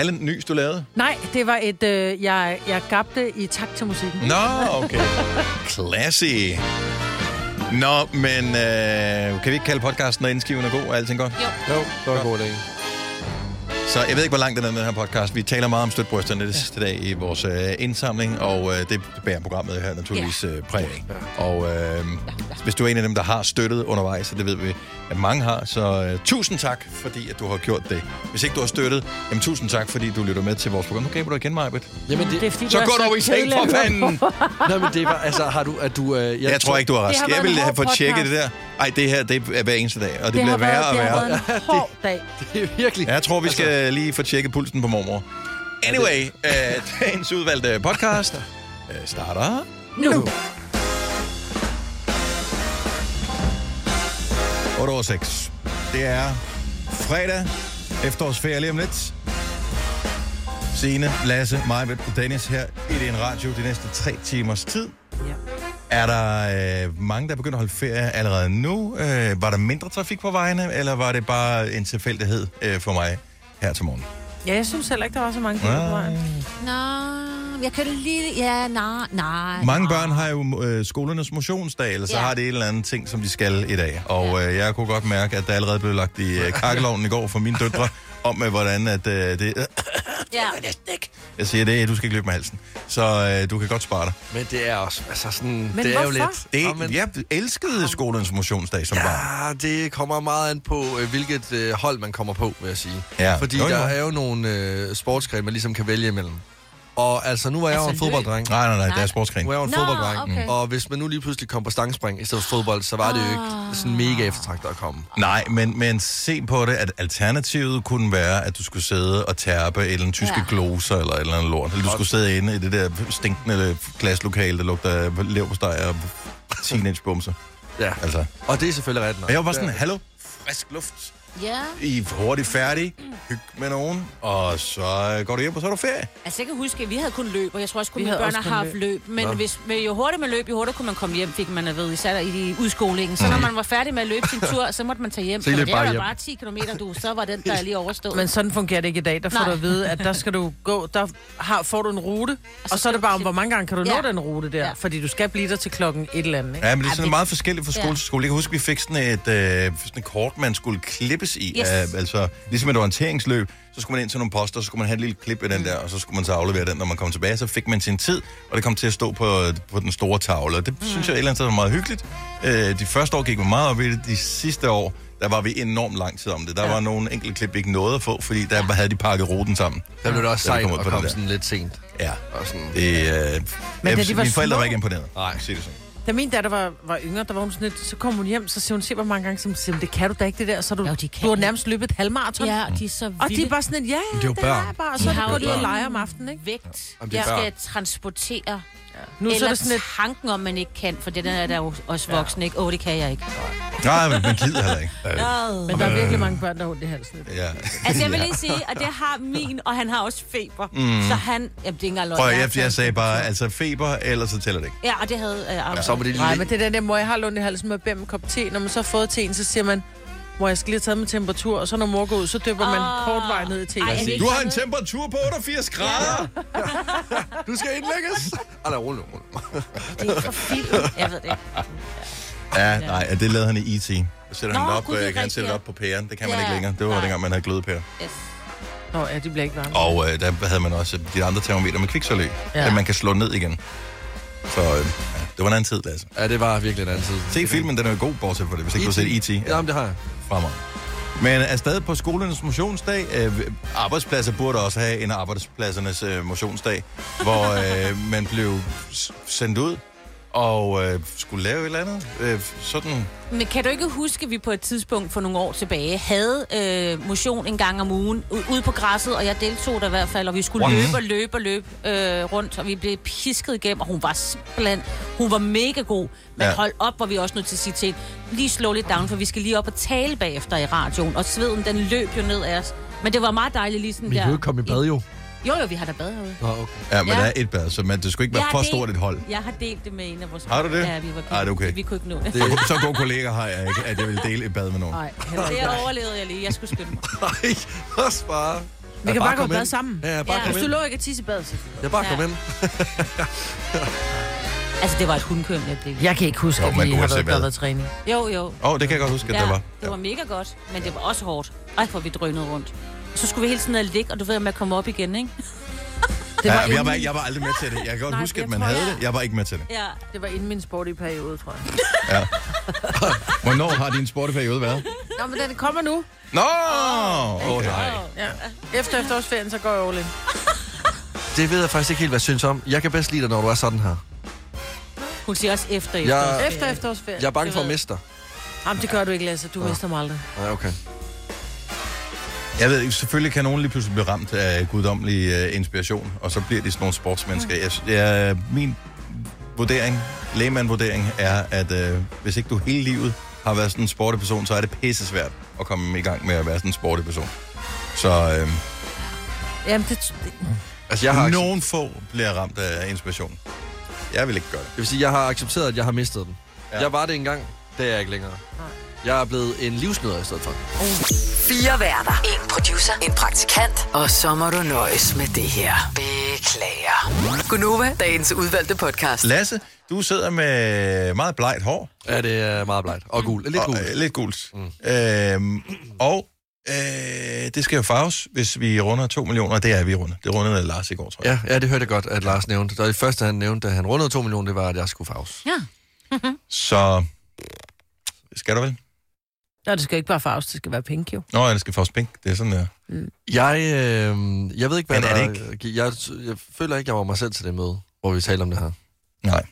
Alle nys, du lavede? Nej, det var et, øh, jeg, jeg gabte i takt til musikken. Nå, okay. Classy. Nå, men øh, kan vi ikke kalde podcasten, når indskiven er god og alting godt? Jo, det var en god dag. Så jeg ved ikke, hvor langt den er, den her podcast. Vi taler meget om støtbrysterne det sidste dag i vores øh, indsamling, og øh, det bærer programmet her naturligvis øh, præg af. Og øh, hvis du er en af dem, der har støttet undervejs, så det ved vi, at mange har, så øh, tusind tak, fordi at du har gjort det. Hvis ikke du har støttet, jamen tusind tak, fordi du lytter med til vores program. Nu gaber du igen, Majbet. Jamen, det, Det er fordi, Så du er gå dog i seng for fanden! Nej, men det var, altså, har du, at du... Øh, Jeg, jeg tror ikke, du er rask. Har Jeg ville have fået tjekket det der. Ej, det her, det er hver eneste dag, og det, det bliver har, værre været, og det har værre. været en hård dag. Det er virkelig... Ja, Jeg tror, vi skal lige få tjekket pulsen på mormor. Anyway, øh, dagens udvalgte podcast øh, starter Nu. 8 over 6. Det er fredag, efterårsferie lige om lidt. Signe, Lasse, mig og Dennis her i din radio de næste tre timers tid. Ja. Er der øh, mange, der er begyndt at holde ferie allerede nu? Øh, var der mindre trafik på vejene, eller var det bare en tilfældighed øh, for mig her til morgen? ja, jeg synes heller ikke, der var så mange biler på vejen. Nå, jeg kan lige... Ja, nej, nej. Mange børn har jo øh, skolernes motionsdag, eller så Ja. har det et eller andet ting, som de skal i dag. Og øh, jeg kunne godt mærke, at der allerede blev lagt i øh, kakkelovnen i går for mine døtre, om øh, hvordan at, øh, det... Ja. Jeg siger det, du skal ikke løbe med halsen. Så øh, du kan godt spare dig. Men det er også... Altså sådan... Men det er jo lidt... Det, Nå, men, jeg elskede skolernes motionsdag som barn. Ja, det kommer meget an på, øh, hvilket øh, hold man kommer på, vil jeg sige. Ja. Fordi Jo, jo. der er jo nogle øh, sportsgrene, man ligesom kan vælge imellem. Og altså, nu er jeg jo Altså en fodbolddreng. Nej, nej, nej, det er sportsgren. Nu er jeg jo en Nå, fodbolddreng. okay. Og hvis man nu lige pludselig kom på stangspring i stedet for fodbold, så var det jo ikke sådan mega eftertragtet at komme. Nej, men, men se på det, at alternativet kunne være, at du skulle sidde og tærpe et eller andet tyske Ja. gloser eller et eller andet lort. Eller du skulle sidde inde i det der stinkende glaslokale, der lugter leverpostej og teenage bumser. Ja. Altså. Og det er selvfølgelig rigtigt. nok. Jeg var bare sådan, hallo, frisk luft. Ja. I er hurtigt færdige, hyg med nogen, og så går du hjem, og så er du ferie. Altså, jeg kan huske, at vi havde kun løb, og jeg tror også, kun Vi mine havde børn også har kun haft løb. løb. Men Nå. hvis, med, jo hurtigere man løb, jo hurtigere kunne man komme hjem, fik man at vide, især i udskolingen. Så når man var færdig med at løbe sin tur, så måtte man tage hjem. Så det bare var bare 10 km, du, så var den der lige overstået. Men sådan fungerer det ikke i dag. Der får Nej. du at vide, at der skal du gå, der har, får du en rute, og så er det bare, om, hvor mange gange kan du nå Ja. den rute der? Ja. Fordi du skal blive der til klokken et eller andet, ikke? Ja, men det er sådan det- meget forskelligt fra skole Ja. til skole. Jeg kan huske, vi fik sådan et, øh, sådan et kort, man skulle klippes i. Yes. Uh, altså, ligesom et orienteringsløb, så skulle man ind til nogle poster, så skulle man have et lille klip af den der, og så skulle man så aflevere den, når man kom tilbage. Så fik man sin tid, og det kom til at stå på, på den store tavle. Og det mm. synes jeg et eller andet sted var meget hyggeligt. Uh, de første år gik vi meget op i det. De sidste år, der var vi enormt lang tid om det. Der ja. var nogle enkelte klip, vi ikke nåede at få, fordi der ja. havde de pakket ruten sammen. Der blev det også Da sejt kom at på det komme sådan lidt sent. Ja, Og sådan, det, uh, da jeg, de var mine forældre små- var ikke imponeret. Nej. Sig det sådan. Da min datter var, var yngre, der var hun sådan lidt, så kom hun hjem, så siger hun, se hvor mange gange, så siger det kan du da ikke det der, så du, Jo, de kan du har det. nærmest løbet et halvmarathon. ja, de er så Og vilde. de er bare sådan lidt, ja, ja, det er jo det børn. er bare, og De så har går de ud og leger om aftenen, ikke? vægt, det er jeg skal transportere. Nu så er Eller det sådan lidt, tanken om, man ikke kan, for det der er der jo også voksne, ikke? Åh, oh, det kan jeg ikke. Nej, men man gider heller ikke. men der er virkelig mange børn, der har ondt i halsen. Ja. Altså, jeg vil lige sige, at det har min, og han har også feber. Mm. Så han... Jamen, det er ikke engang løgn. Prøv, jeg, jeg sagde bare, altså feber, ellers så tæller det ikke. Ja, og det havde... Øh, ja. så var det Nej, lige... men det er den der, mor, jeg har ondt i halsen med at bede om en kop te. Når man så har fået teen, så siger man, mor, jeg skal lige have taget med temperatur, og så når mor går ud, så dypper man Åh. kort vej ned i. Ej, ikke Du har en temperatur på 88 grader. Du skal indlægges! Ej, lad rulle, rulle. Det er for film. Jeg ved det ikke. Ja, nej, det lavede han i E.T. Så sætter han Nå, det op, gud, er øh, kan han sætte ja. op på pæren. Det kan man Ja, ikke længere. Det var nej. dengang, man havde glødepære. Yes. Nå, ja, de bliver ikke varme. Og øh, der havde man også de andre termometer med kviksølø, ja. Ja. at man kan slå ned igen. Så øh, ja, det var en anden tid, Lasse. Ja, det var virkelig en anden tid. Se filmen, den er jo god, bortset fra det, hvis ikke du har set E.T. Jamen, det har jeg. Fremad. Men er stadig på skolernes motionsdag. Øh, arbejdspladser burde også have en arbejdspladsernes øh, motionsdag, hvor øh, man blev sendt ud og øh, skulle lave et eller andet. Øh, sådan Men kan du ikke huske, at vi på et tidspunkt for nogle år tilbage havde øh, motion en gang om ugen u- ude på græsset, og jeg deltog der i hvert fald, og vi skulle Mhm. løbe og løbe og løbe øh, rundt, og vi blev pisket igennem, og hun var simpelthen, hun var mega god. Men Ja. hold op, hvor vi også nødt til at sige til lige slå lidt down, for vi skal lige op og tale bagefter i radioen, og sveden den løb jo ned af os. Men det var meget dejligt lige sådan Vi der. ikke komme i bad, jo. Jo, jo, vi har da bad herude. Nå, okay. Ja, men Ja. der er et bad, så man, det skulle ikke være Jeg for har stort delt- et hold. Jeg har delt det med en af vores Har du det? Ja, vi var det er okay. Vi kunne ikke nå det. Det- Så, så gode kolleger har jeg ikke, at jeg vil dele et bad med nogen. Nej. Det overlevede jeg lige. Jeg skulle skynde mig. Nej, også bare. Vi kan bare gå kom i bad sammen. Ja, bare Ja. kom Hvis du lå ikke at tisse i badet, selvfølgelig. Ja, bare Ja. kom ind. Altså, det var et hundkøn, jeg blev. Jeg kan ikke huske, Jo, at vi har været, har været træning. Jo, jo. Åh, oh, det kan jeg godt huske, at Ja, der var. det var mega godt, men det var også hårdt. Ej, hvor vi drønede rundt. Så skulle vi hele tiden ligge, og du ved, med at komme op igen, ikke? Det Ja, var, jeg, var, inden, jeg var aldrig med til det. Jeg kan godt Nej, huske, at man tror, havde jeg- det. Jeg var ikke med til det. Ja. det var inden min sportige periode, tror jeg. Hvornår har din sporteperiode været? Nå, men den kommer nu. Nå! Åh, oh, nej. Ja. Efter efterårsferien, så går jeg all in. Det ved jeg faktisk ikke helt, hvad jeg synes om. Jeg kan bedst lide dig, når du er sådan her. Hun siger også efter, Jeg- efter. Efter efterårsferien. Jeg er bange for at miste dig. Jamen, det gør du ikke, Lasse. Du mister mig aldrig. Nej, okay. Jeg ved ikke, selvfølgelig kan nogen lige pludselig blive ramt af guddommelig uh, inspiration, og så bliver de sådan nogle sportsmennesker. Jeg, jeg, min vurdering, lægmandvurdering, er, at uh, hvis ikke du hele livet har været sådan en sporteperson, så er det pisse svært at komme i gang med at være sådan en sporteperson. Så uh, Jamen, det, Altså, jeg har, nogen få bliver ramt af inspiration. Jeg vil ikke gøre det. det vil sige, jeg har accepteret, at jeg har mistet den. Ja. Jeg var det engang. Det er jeg ikke længere. Jeg er blevet en livsnyder i stedet for. Fire værter. En producer. En praktikant. Og så må du nøjes med det her. Beklager. Gunova, dagens udvalgte podcast. Lasse, du sidder med meget blegt hår. Ja, det er meget blegt. Og gul. Lidt og, gul. øh, lidt gult. Mm. Øhm, og øh, det skal jo farves, hvis vi runder 2 millioner. Det er vi rundet. Det rundede Lars i går, tror jeg. Ja, ja, det hørte jeg godt, at Lars nævnte. Og det første, han nævnte, da han rundede 2 millioner, det var, at jeg skulle farves. Ja. Så skal du vel? Ja, det skal ikke bare farves, det skal være pink, jo. Nå, ja, det skal farves pink. Det er sådan der. Jeg, øh, jeg ved ikke, hvad Men er der... det Jeg, jeg føler ikke, jeg var mig selv til det møde, hvor vi talte om det her. Nej.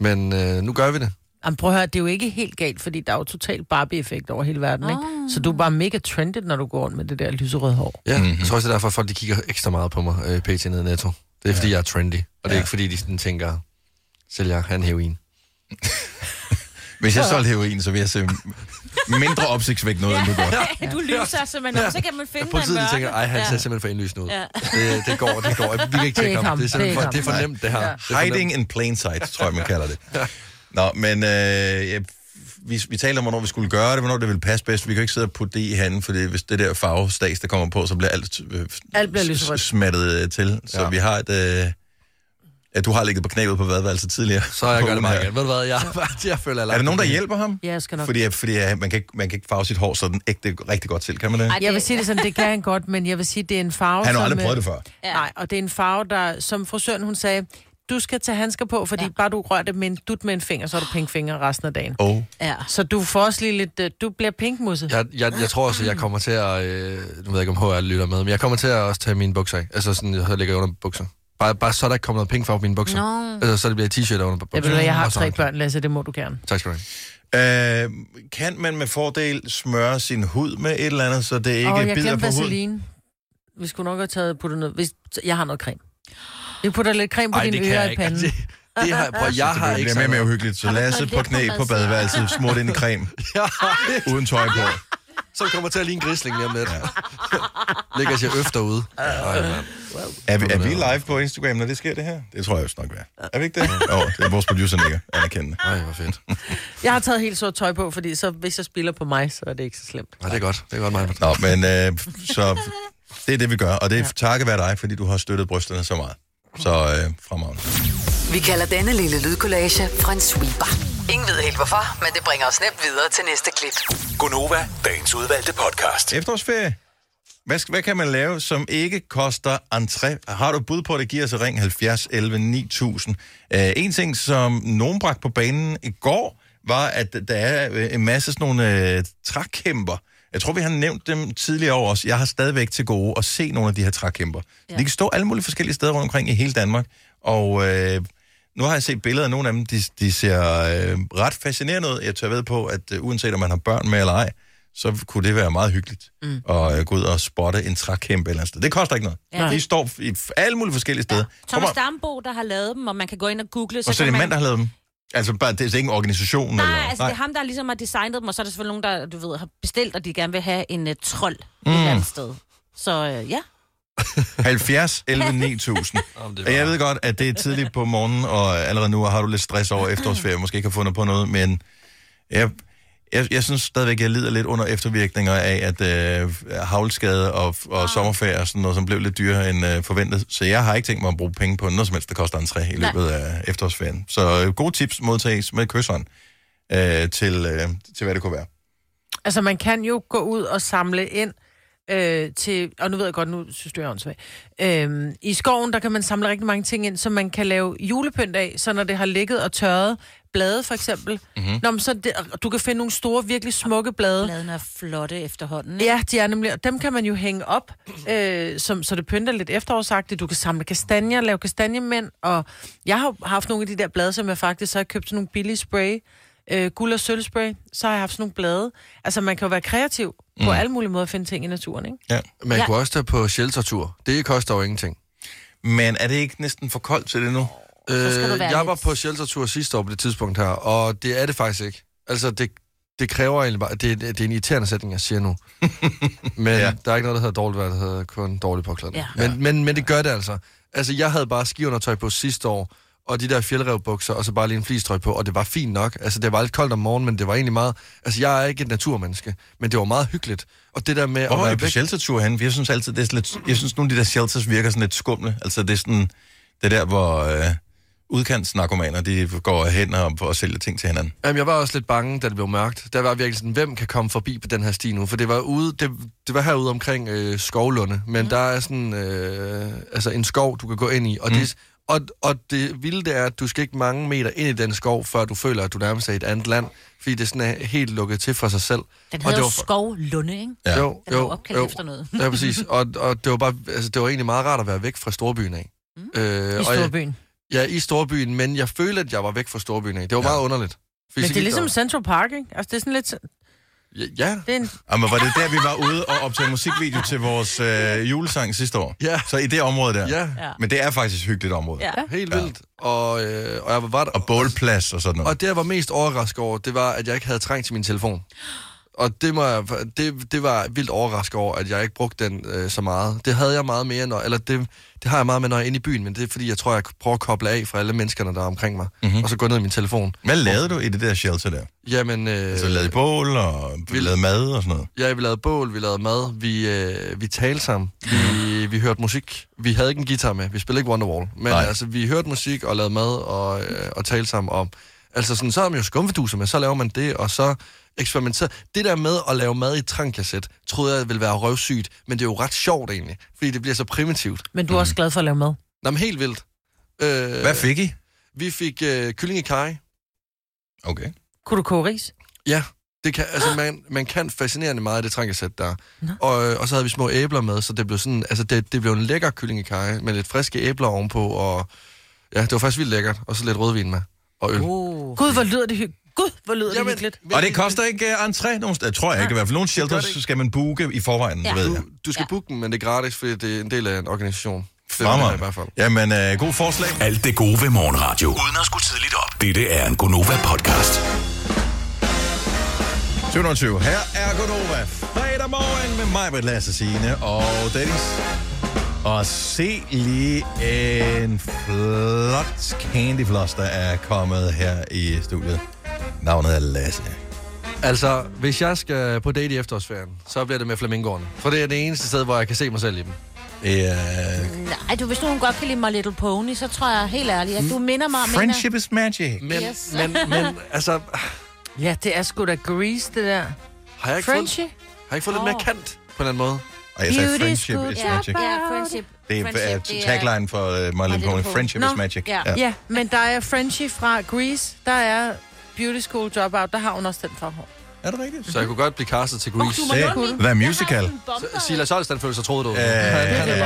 Men øh, nu gør vi det. Jamen, prøv at høre, det er jo ikke helt galt, fordi der er jo total Barbie-effekt over hele verden, ikke? Så du er bare mega trendet, når du går rundt med det der lyserøde hår. Ja, Mhm. mm-hmm. jeg tror også, det er derfor, at folk de kigger ekstra meget på mig, øh, pt. nede i netto. Det er, fordi Ja. jeg er trendy. Og det er Ja. ikke, fordi de sådan tænker, sælger han heroin. Hvis jeg solgte heroin, så ville jeg se mindre opsigtsvækkende ud, end du gør. Ja. Du lyser simpelthen, så kan man finde Politiet den tænker, ej, han ja. ser simpelthen for indlysende ud. Ja. Det, det går, det går. Vi kan ikke Det er tjekke ikke ham. ham. Det er, Det er for, det er for nemt, det her. Ja. Det Hiding in plain sight, tror jeg, man kalder det. Nå, men øh, jeg, vi, vi talte om, hvornår vi skulle gøre det, hvornår det ville passe bedst. Vi kan ikke sidde og putte det i handen, for hvis det der farvestags, der kommer på, så bliver alt, øh, Alt bliver smattet øh, til. Så Ja. vi har et... Øh, ja, du har ligget på knæet på vadværelset tidligere. Så jeg gør det meget. Ved du hvad, jeg, jeg føler, jeg Er der nogen, der hjælper ham? Ja, jeg skal nok. Fordi, fordi ja, man, kan ikke, man kan ikke farve sit hår sådan ægte rigtig godt til, kan man det? Ej, Jeg vil sige det sådan, det kan han godt, men jeg vil sige, det er en farve, Han har som, aldrig øh, prøvet det før. Ja. Nej, og det er en farve, der, som frisøren hun sagde, du skal tage handsker på, fordi ja. Bare du rører det med en dut med en finger, så er du pink finger resten af dagen. Oh. Ja. Så du får også lige lidt, øh, du bliver pinkmusset. Ja. Jeg, jeg, jeg tror også, at jeg kommer til at... Øh, nu ved jeg ikke, om HR lytter med, men jeg kommer til at også tage mine bukser af. Altså sådan, jeg ligger under bukser. Bare, bare så er der ikke kommer noget pink farve på mine bukser. Nå. Altså, så det bliver t-shirt under bukser. Jeg ved, jeg har tre børn, Lasse, det må du gerne. Tak skal du have. Øh, kan man med fordel smøre sin hud med et eller andet, så det ikke Åh, jeg bider glemte på huden? Vaseline. Vi skulle nok have taget puttet noget. Hvis, jeg har noget creme. Vi putter lidt creme på Ej, dine det kan ører i ikke. panden. Det, det har, prøv, jeg har Det ikke mere og mere sådan uhyggeligt. Så Lasse på knæ på badeværelset, smurt ind i creme, uden tøj på. Så kommer til at ligne en grisling lige om lidt. Ligger sig øfter ude. Ej, mand. Er vi, er vi live på Instagram, når det sker det her? Det tror jeg jo nok være. Er vi ikke det? Jo, det er vores producer, Nicker. Anerkendende. Ej, hvor fedt. Jeg har taget helt sort tøj på, fordi så, hvis jeg spiller på mig, så er det ikke så slemt. Nej, det er godt. Det er godt, mig. Nå, men øh, så det er det, vi gør. Og det er takket være dig, fordi du har støttet brysterne så meget. Så øh, fremragende. Vi kalder denne lille lydkollage en sweeper. Ingen ved helt hvorfor, men det bringer os nemt videre til næste klip. Gunova, dagens udvalgte podcast. Efterårsferie. Hvad, hvad kan man lave, som ikke koster entré? Har du bud på, det giver så ring 70 11 9000. Uh, en ting, som nogen bragte på banen i går, var, at der er øh, en masse sådan nogle uh, trækæmper. Jeg tror, vi har nævnt dem tidligere år også. Jeg har stadigvæk til gode at se nogle af de her trækæmper. Ja. De kan stå alle mulige forskellige steder rundt omkring i hele Danmark. Og øh, nu har jeg set billeder af nogle af dem. De, de ser øh, ret fascinerende ud. Jeg tør ved på, at øh, uanset om man har børn med eller ej, så kunne det være meget hyggeligt mm. at øh, gå ud og spotte en trækæmpe eller andet sted. Det koster ikke noget. Ja. Ja. De står i alle mulige forskellige steder. Thomas Kommer- Dambo, der har lavet dem, og man kan gå ind og google. og så er det en man... mand, der har lavet dem. Altså, bare, det er ikke en organisation? Nej, eller? altså det er ham, der ligesom har designet dem, og så er der selvfølgelig nogen, der du ved, har bestilt, og de gerne vil have en uh, trold mm. et eller andet sted. Så uh, ja. 70 11 9000. Om det Og Jeg ved godt, at det er tidligt på morgenen, og allerede nu har du lidt stress over efterårsferie, måske ikke har fundet på noget, men jeg, Jeg, jeg synes stadigvæk, jeg lider lidt under eftervirkninger af, at øh, havlskade og, og sommerferie og sådan noget, som blev lidt dyrere end øh, forventet. Så jeg har ikke tænkt mig at bruge penge på noget som helst, der koster en træ i Nej. løbet af efterårsferien. Så øh, gode tips modtages med kysseren øh, til, øh, til, hvad det kunne være. Altså, man kan jo gå ud og samle ind øh, til... Og nu ved jeg godt, nu synes du, jeg er åndssvag. Øh, I skoven, der kan man samle rigtig mange ting ind, som man kan lave julepynt af, så når det har ligget og tørret, blade for eksempel, mm-hmm. Nå, men så det, du kan finde nogle store, virkelig smukke blade. Bladene er flotte efterhånden. ikke? Ja, de er nemlig, og dem kan man jo hænge op, øh, som, så det pynter lidt efterårsagtigt. Du kan samle kastanjer, lave kastanjemænd, og jeg har haft nogle af de der blade, som jeg faktisk så har købt sådan nogle billige spray, øh, guld- og sølvspray, så har jeg haft sådan nogle blade. Altså, man kan jo være kreativ på alle mulige måder at finde ting i naturen, ikke? Ja. Man Ja. kunne også tage på sheltertur. Det koster jo ingenting. Men er det ikke næsten for koldt til det nu? Så skal du Øh, jeg lidt- var på sheltertur sidste år på det tidspunkt her, og det er det faktisk ikke. Altså, det, det kræver egentlig bare... Det, det, det er en irriterende sætning, jeg siger nu. Men Ja. ja. der er ikke noget, der hedder dårligt vejr, der hedder kun dårlig påklædning. Ja. Men, men, men det gør det altså. Altså, jeg havde bare skiundertøj på sidste år, og de der fjeldrevbukser, og så bare lige en flistrøj på, og det var fint nok. Altså, det var lidt koldt om morgenen, men det var egentlig meget... Altså, jeg er ikke et naturmenneske, men det var meget hyggeligt. Og det der med Hvor at var I på væk... sheltertur hen? Jeg synes altid, det er sådan lidt, jeg synes, nogle af de der shelters virker sådan lidt skumle. Altså, det er sådan, det der, hvor øh, udkantsnarkomaner, de går hen og, og sælger ting til hinanden. Jamen, jeg var også lidt bange, da det blev mørkt. Der var virkelig sådan, hvem kan komme forbi på den her sti nu? For det var ude, det, det var herude omkring øh, Skovlunde, men mm. der er sådan øh, altså en skov, du kan gå ind i, og, mm. det, og, og det vilde det er, at du skal ikke mange meter ind i den skov, før du føler, at du nærmest er i et andet land, fordi det sådan er helt lukket til for sig selv. Den Og hedder det jo var- Skovlunde, ikke? Ja. Jo, Den jo opkaldt efter noget. Ja, præcis. Og, og det var bare, altså, det var egentlig meget rart at være væk fra storbyen af. Mm. Øh, I og jeg, storbyen. ja, i storbyen, men jeg følte, at jeg var væk fra storbyen af. Det var Ja. meget underligt. Fordi Men det er ligesom der- Central Park, ikke? Altså, det er sådan lidt... Ja, Det er en, Jamen, var det der, vi var ude og optage musikvideo til vores øh, julesang sidste år? Ja. Så i det område der? ja, Ja. Men det er faktisk et hyggeligt område. Ja. helt vildt. Og, øh, og jeg var, var der, Og bålplads og sådan noget. Og det, jeg var mest overrasket over, det var, at jeg ikke havde trængt til min telefon. Og det, må jeg, det, det var vildt overrasket over, at jeg ikke brugte den øh, så meget. Det havde jeg meget mere, når, eller det, det har jeg meget med, når jeg er inde i byen, men det er fordi, jeg tror, jeg prøver at koble af fra alle menneskerne, der er omkring mig, Mhm. mm-hmm. og så gå ned i min telefon. Hvad lavede du i det der shelter der? Jamen, øh, Så lavede I bål, og vi vi- lavede mad og sådan noget? ja, vi lavede bål, vi lavede mad, vi, øh, vi talte sammen, vi, vi hørte musik. Vi havde ikke en guitar med, vi spillede ikke Wonderwall, men Nej. altså, vi hørte musik og lavede mad og, øh, og talte sammen om... Altså sådan, så har man jo skumfiduser med, så laver man det, og så eksperimenterer. Det der med at lave mad i et trankasset, troede jeg ville være røvsygt, men det er jo ret sjovt egentlig, fordi det bliver så primitivt. men du er også glad for at lave mad. Nå, men helt vildt. Øh, Hvad fik I? Vi fik øh, kylling i kaj. Okay. Kunne du koge ris? Ja, det kan, altså man, man kan fascinerende meget i det trankasæt der. Nå. Og, øh, og så havde vi små æbler med, så det blev sådan, altså det, det blev en lækker kylling i kaj, med lidt friske æbler ovenpå, og ja, det var faktisk vildt lækkert, og så lidt rødvin med, og øl. Uh. Gud, hvor lyder det hyggeligt. Gud, hvor lyder det hyggeligt. Og det koster ikke uh, entré nogen steder, tror jeg ikke. I hvert fald nogle shelters skal man booke i forvejen, Ja. ved jeg. Du, du skal Ja. booke den, men det er gratis, fordi det er en del af en organisation. Fremad. i hvert fald. Jamen, uh, god forslag. Alt det gode ved morgenradio. Uden at skulle tidligt op. Dette er en Gonova-podcast. 720. Her er Godova. Fredag morgen med mig, Britt Lasse Signe og Dennis. Og se lige en flot candyfloss, der er kommet her i studiet. Navnet er Lasse. Altså, hvis jeg skal på date i efterårsferien, så bliver det med flamingoerne. For det er det eneste sted, hvor jeg kan se mig selv i dem. Ja, Nej, du, hvis du godt kan lide My Little Pony, så tror jeg helt ærligt, at du minder mig om... friendship is magic. Men, Yes. men, men altså, Ja, det er sgu da grease, det der. har jeg ikke fået, Frenchy? har jeg ikke fået lidt mere kant på en eller anden måde? Og jeg sagde Beauty friendship school. is magic. ja, friendship. Det er Friendship, tagline for uh, My Little Pony. Friendship Nå, is magic. ja. Ja, men der er Frenchy fra Grease. Der er Beauty School Dropout. Der har hun også den farhår. Er det rigtigt? Så jeg kunne godt blive castet til Oh, Grease. låne min. The Jeg Musical. Silas Holst, den følelse, troede du. Øh, er han, er, jeg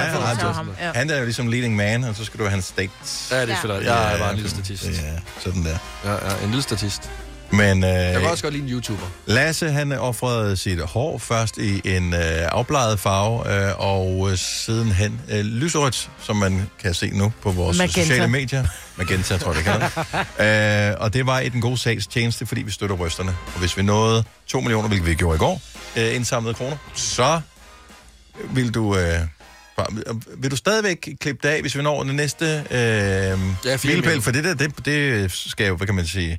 er, er jo ligesom leading man, og så skal du have hans state. ja, det er Ja. fedt. Jeg er bare en lille statist. Ja, sådan der. Ja, ja, en lille statist. Men Jeg øh, kan også godt lide en YouTuber. Lasse, han offrede sit hår først i en øh, afbladet farve, øh, og øh, sidenhen øh, lyserødt, som man kan se nu på vores Magenta. sociale medier. Magenta, tror jeg, det kalder øh, Og det var i den gode sags tjeneste, fordi vi støtter rysterne. Og hvis vi nåede 2 millioner, hvilket vi gjorde i går, øh, indsamlede kroner, så vil du... Øh, bare- vil du stadigvæk klippe det af, hvis vi når den næste øh, fire milepæl? For det der, det, det skal jo, hvad kan man sige...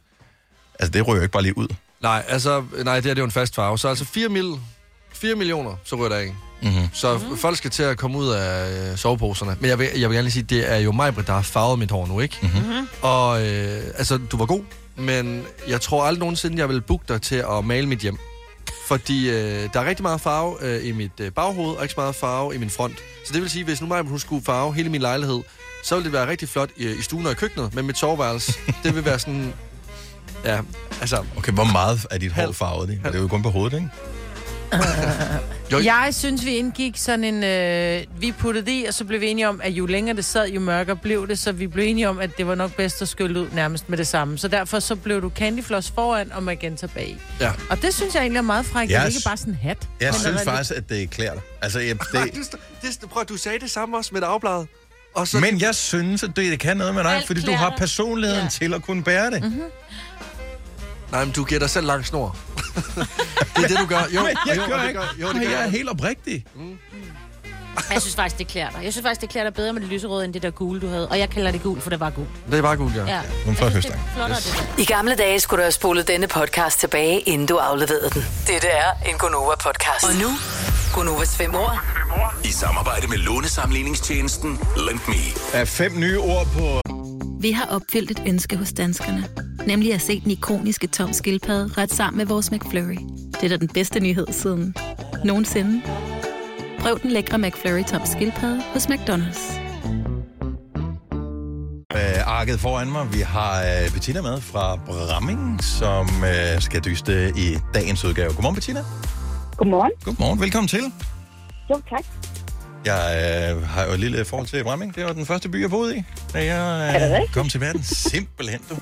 Altså, det jo ikke bare lige ud. Nej, altså, nej, det her det er jo en fast farve. Så altså 4, mil, 4 millioner, så ryger der af. Mm-hmm. Så mm-hmm. folk skal til at komme ud af øh, soveposerne. Men jeg vil, jeg vil gerne lige sige, det er jo mig, der har farvet mit hår nu, ikke? Mm-hmm. Og øh, altså, du var god, men jeg tror aldrig nogensinde, jeg vil booke dig til at male mit hjem. Fordi øh, der er rigtig meget farve øh, i mit øh, baghoved, og ikke så meget farve i min front. Så det vil sige, hvis nu mig, hun skulle farve hele min lejlighed, så ville det være rigtig flot i, i stuen og i køkkenet, men mit soveværelse, det vil være sådan... Ja, altså... Okay, hvor meget er dit hår farvet? Ikke? Det er jo kun på hovedet, ikke? Jo, Jeg synes, vi indgik sådan en... Øh, vi puttede det i, og så blev vi enige om, at jo længere det sad, jo mørkere blev det. Så vi blev enige om, at det var nok bedst at skylle ud nærmest med det samme. Så derfor så blev du candyfloss foran og magenta bag. Ja. Og det synes jeg egentlig er meget frækt. Det er ikke bare sådan en hat. Jeg men synes være faktisk, at det klæder dig. Altså, jeg, det, du, det, prøv, du sagde det samme også med dagbladet. Og så, men jeg synes, at det, det kan noget med dig, Alt fordi du har personligheden Ja. til at kunne bære det. Mm-hmm. Nej, men du giver dig selv lang snor. det er det, du gør. Jo, Men jeg jo, gør det ikke. gør, jo, det gør jeg er helt oprigtig. Jeg synes faktisk, det klæder dig. Jeg synes faktisk, det klæder dig bedre med det lyserøde, end det der gule, du havde. Og jeg kalder det gul, for det var gul. Det er bare guld, ja. Ja. Synes, det er flottere, Yes. det der. I gamle dage skulle du have spolet denne podcast tilbage, inden du afleverede den. Dette er en Gonova-podcast. Og nu, Gonovas fem år. I samarbejde med lånesamligningstjenesten Lend Me. Er fem nye ord på... Vi har opfyldt et ønske hos danskerne. Nemlig at se den ikoniske tom skildpadde ret sammen med vores McFlurry. Det er da den bedste nyhed siden nogensinde. Prøv den lækre McFlurry tom skildpadde hos McDonald's. øh, arket foran mig. Vi har øh, Bettina med fra Bramming, som øh, skal dyste i dagens udgave. Godmorgen, Bettina. Godmorgen. Godmorgen, velkommen til. Jo, tak. Jeg øh, har jo et lille forhold til Bramming. Det var den første by, jeg boede i, da jeg Er det øh, kom til verden. Simpelthen, du.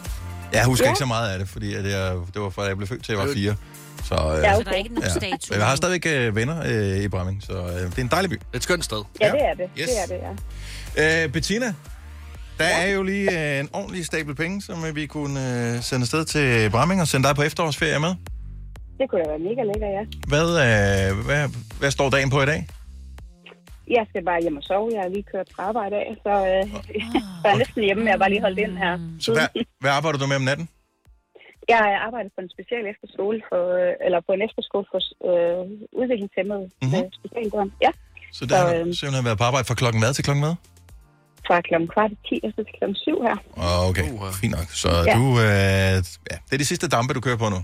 Jeg husker Ja. ikke så meget af det, fordi at jeg, det var fra, jeg blev født til, jeg var fire. Så, øh, Ja, Så der er ikke nogen Ja. statue. Men jeg har stadigvæk øh, venner øh, i Bramming, så øh, det er en dejlig by. Det er et skønt sted. Ja, Ja. det er det. Yes. Det er det, ja. Øh, Bettina, der er jo lige øh, en ordentlig stabel penge, som øh, vi kunne øh, sende afsted til Bramming og sende dig på efterårsferie med. Det kunne da være mega lækker, ja. Hvad, øh, hvad, hvad står dagen på i dag? Jeg skal bare hjem og sove. Jeg har lige kørt fra arbejde af, så øh, jeg er næsten hjemme. Jeg har bare lige holdt ind her. Så hvad, hvad arbejder du med om natten? Jeg arbejder på en special efterskole, for, øh, eller på en efterskole for øh, udviklingshemmede Mhm. mm-hmm. med specialbørn. Ja, Så der har Så, du øhm, simpelthen været på arbejde fra klokken hvad til klokken hvad? fra klokken kvart i 10 og så til klokken 7 her. Åh, Okay, fint nok. Så Ja. du, øh, ja, det er de sidste dampe, du kører på nu.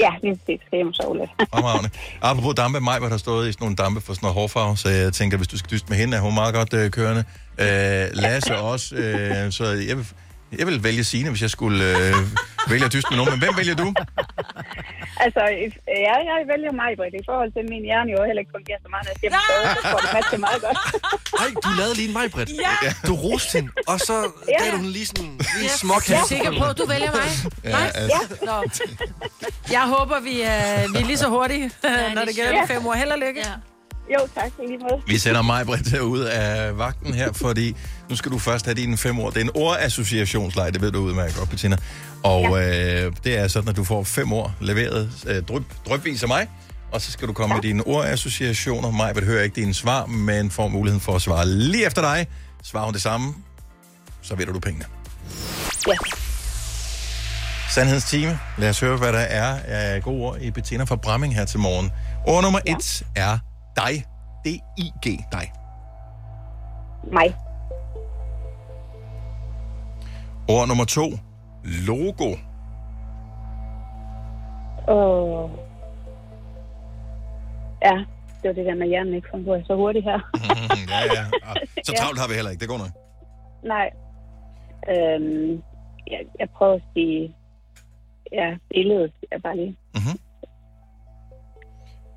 Ja, lige præcis. Skal hjem og sove lidt. Fremragende. Apropos dampe, mig har stået i sådan nogle dampe for sådan noget hårfarve, så jeg tænker, hvis du skal dyste med hende, er hun meget godt øh, kørende. Øh, Lasse også, øh, så jeg vil, jeg vil vælge Signe, hvis jeg skulle øh, vælge at dyste med nogen. Men hvem vælger du? altså, ja, jeg vælger mig, Britt. I forhold til, at min hjerne jo heller ikke fungerer så meget, når jeg skal sove, så får det matche meget godt. Ej, du lavede lige en mig, Britt. Ja. Du roste hende, og så Ja. gav du hende lige sådan lige en smuk Jeg er sikker på, at du vælger mig. Ja, altså, Nå. Jeg håber, vi er, vi er lige så hurtige, når det gælder Ja. fem år. Held og lykke. Ja. Jo, tak. I lige måde. vi sender mig, Britt, ud af vagten her, fordi nu skal du først have dine fem ord. Det er en ordassociationsleg, det ved du udmærket godt, Bettina. Og øh, det er sådan, at du får fem ord leveret øh, dryp, drypvis af mig, og så skal du komme med dine ordassociationer. Mig vil høre ikke dine svar, men får muligheden for at svare lige efter dig. Svarer hun det samme, så vinder du pengene. Ja. Sandhedstime. Lad os høre, hvad der er af gode ord i Bettina fra Bramming her til morgen. Ord nummer ja. et er dig. D-I-G, dig. Mig. Ord nummer to, logo. Og... Ja, det var det der med, hjernen ikke fungerer så hurtigt her. ja, ja. Ah, Så travlt har vi heller ikke, det går nok. Nej. Øhm, jeg, jeg prøver at sige... Ja, billedet er bare lige...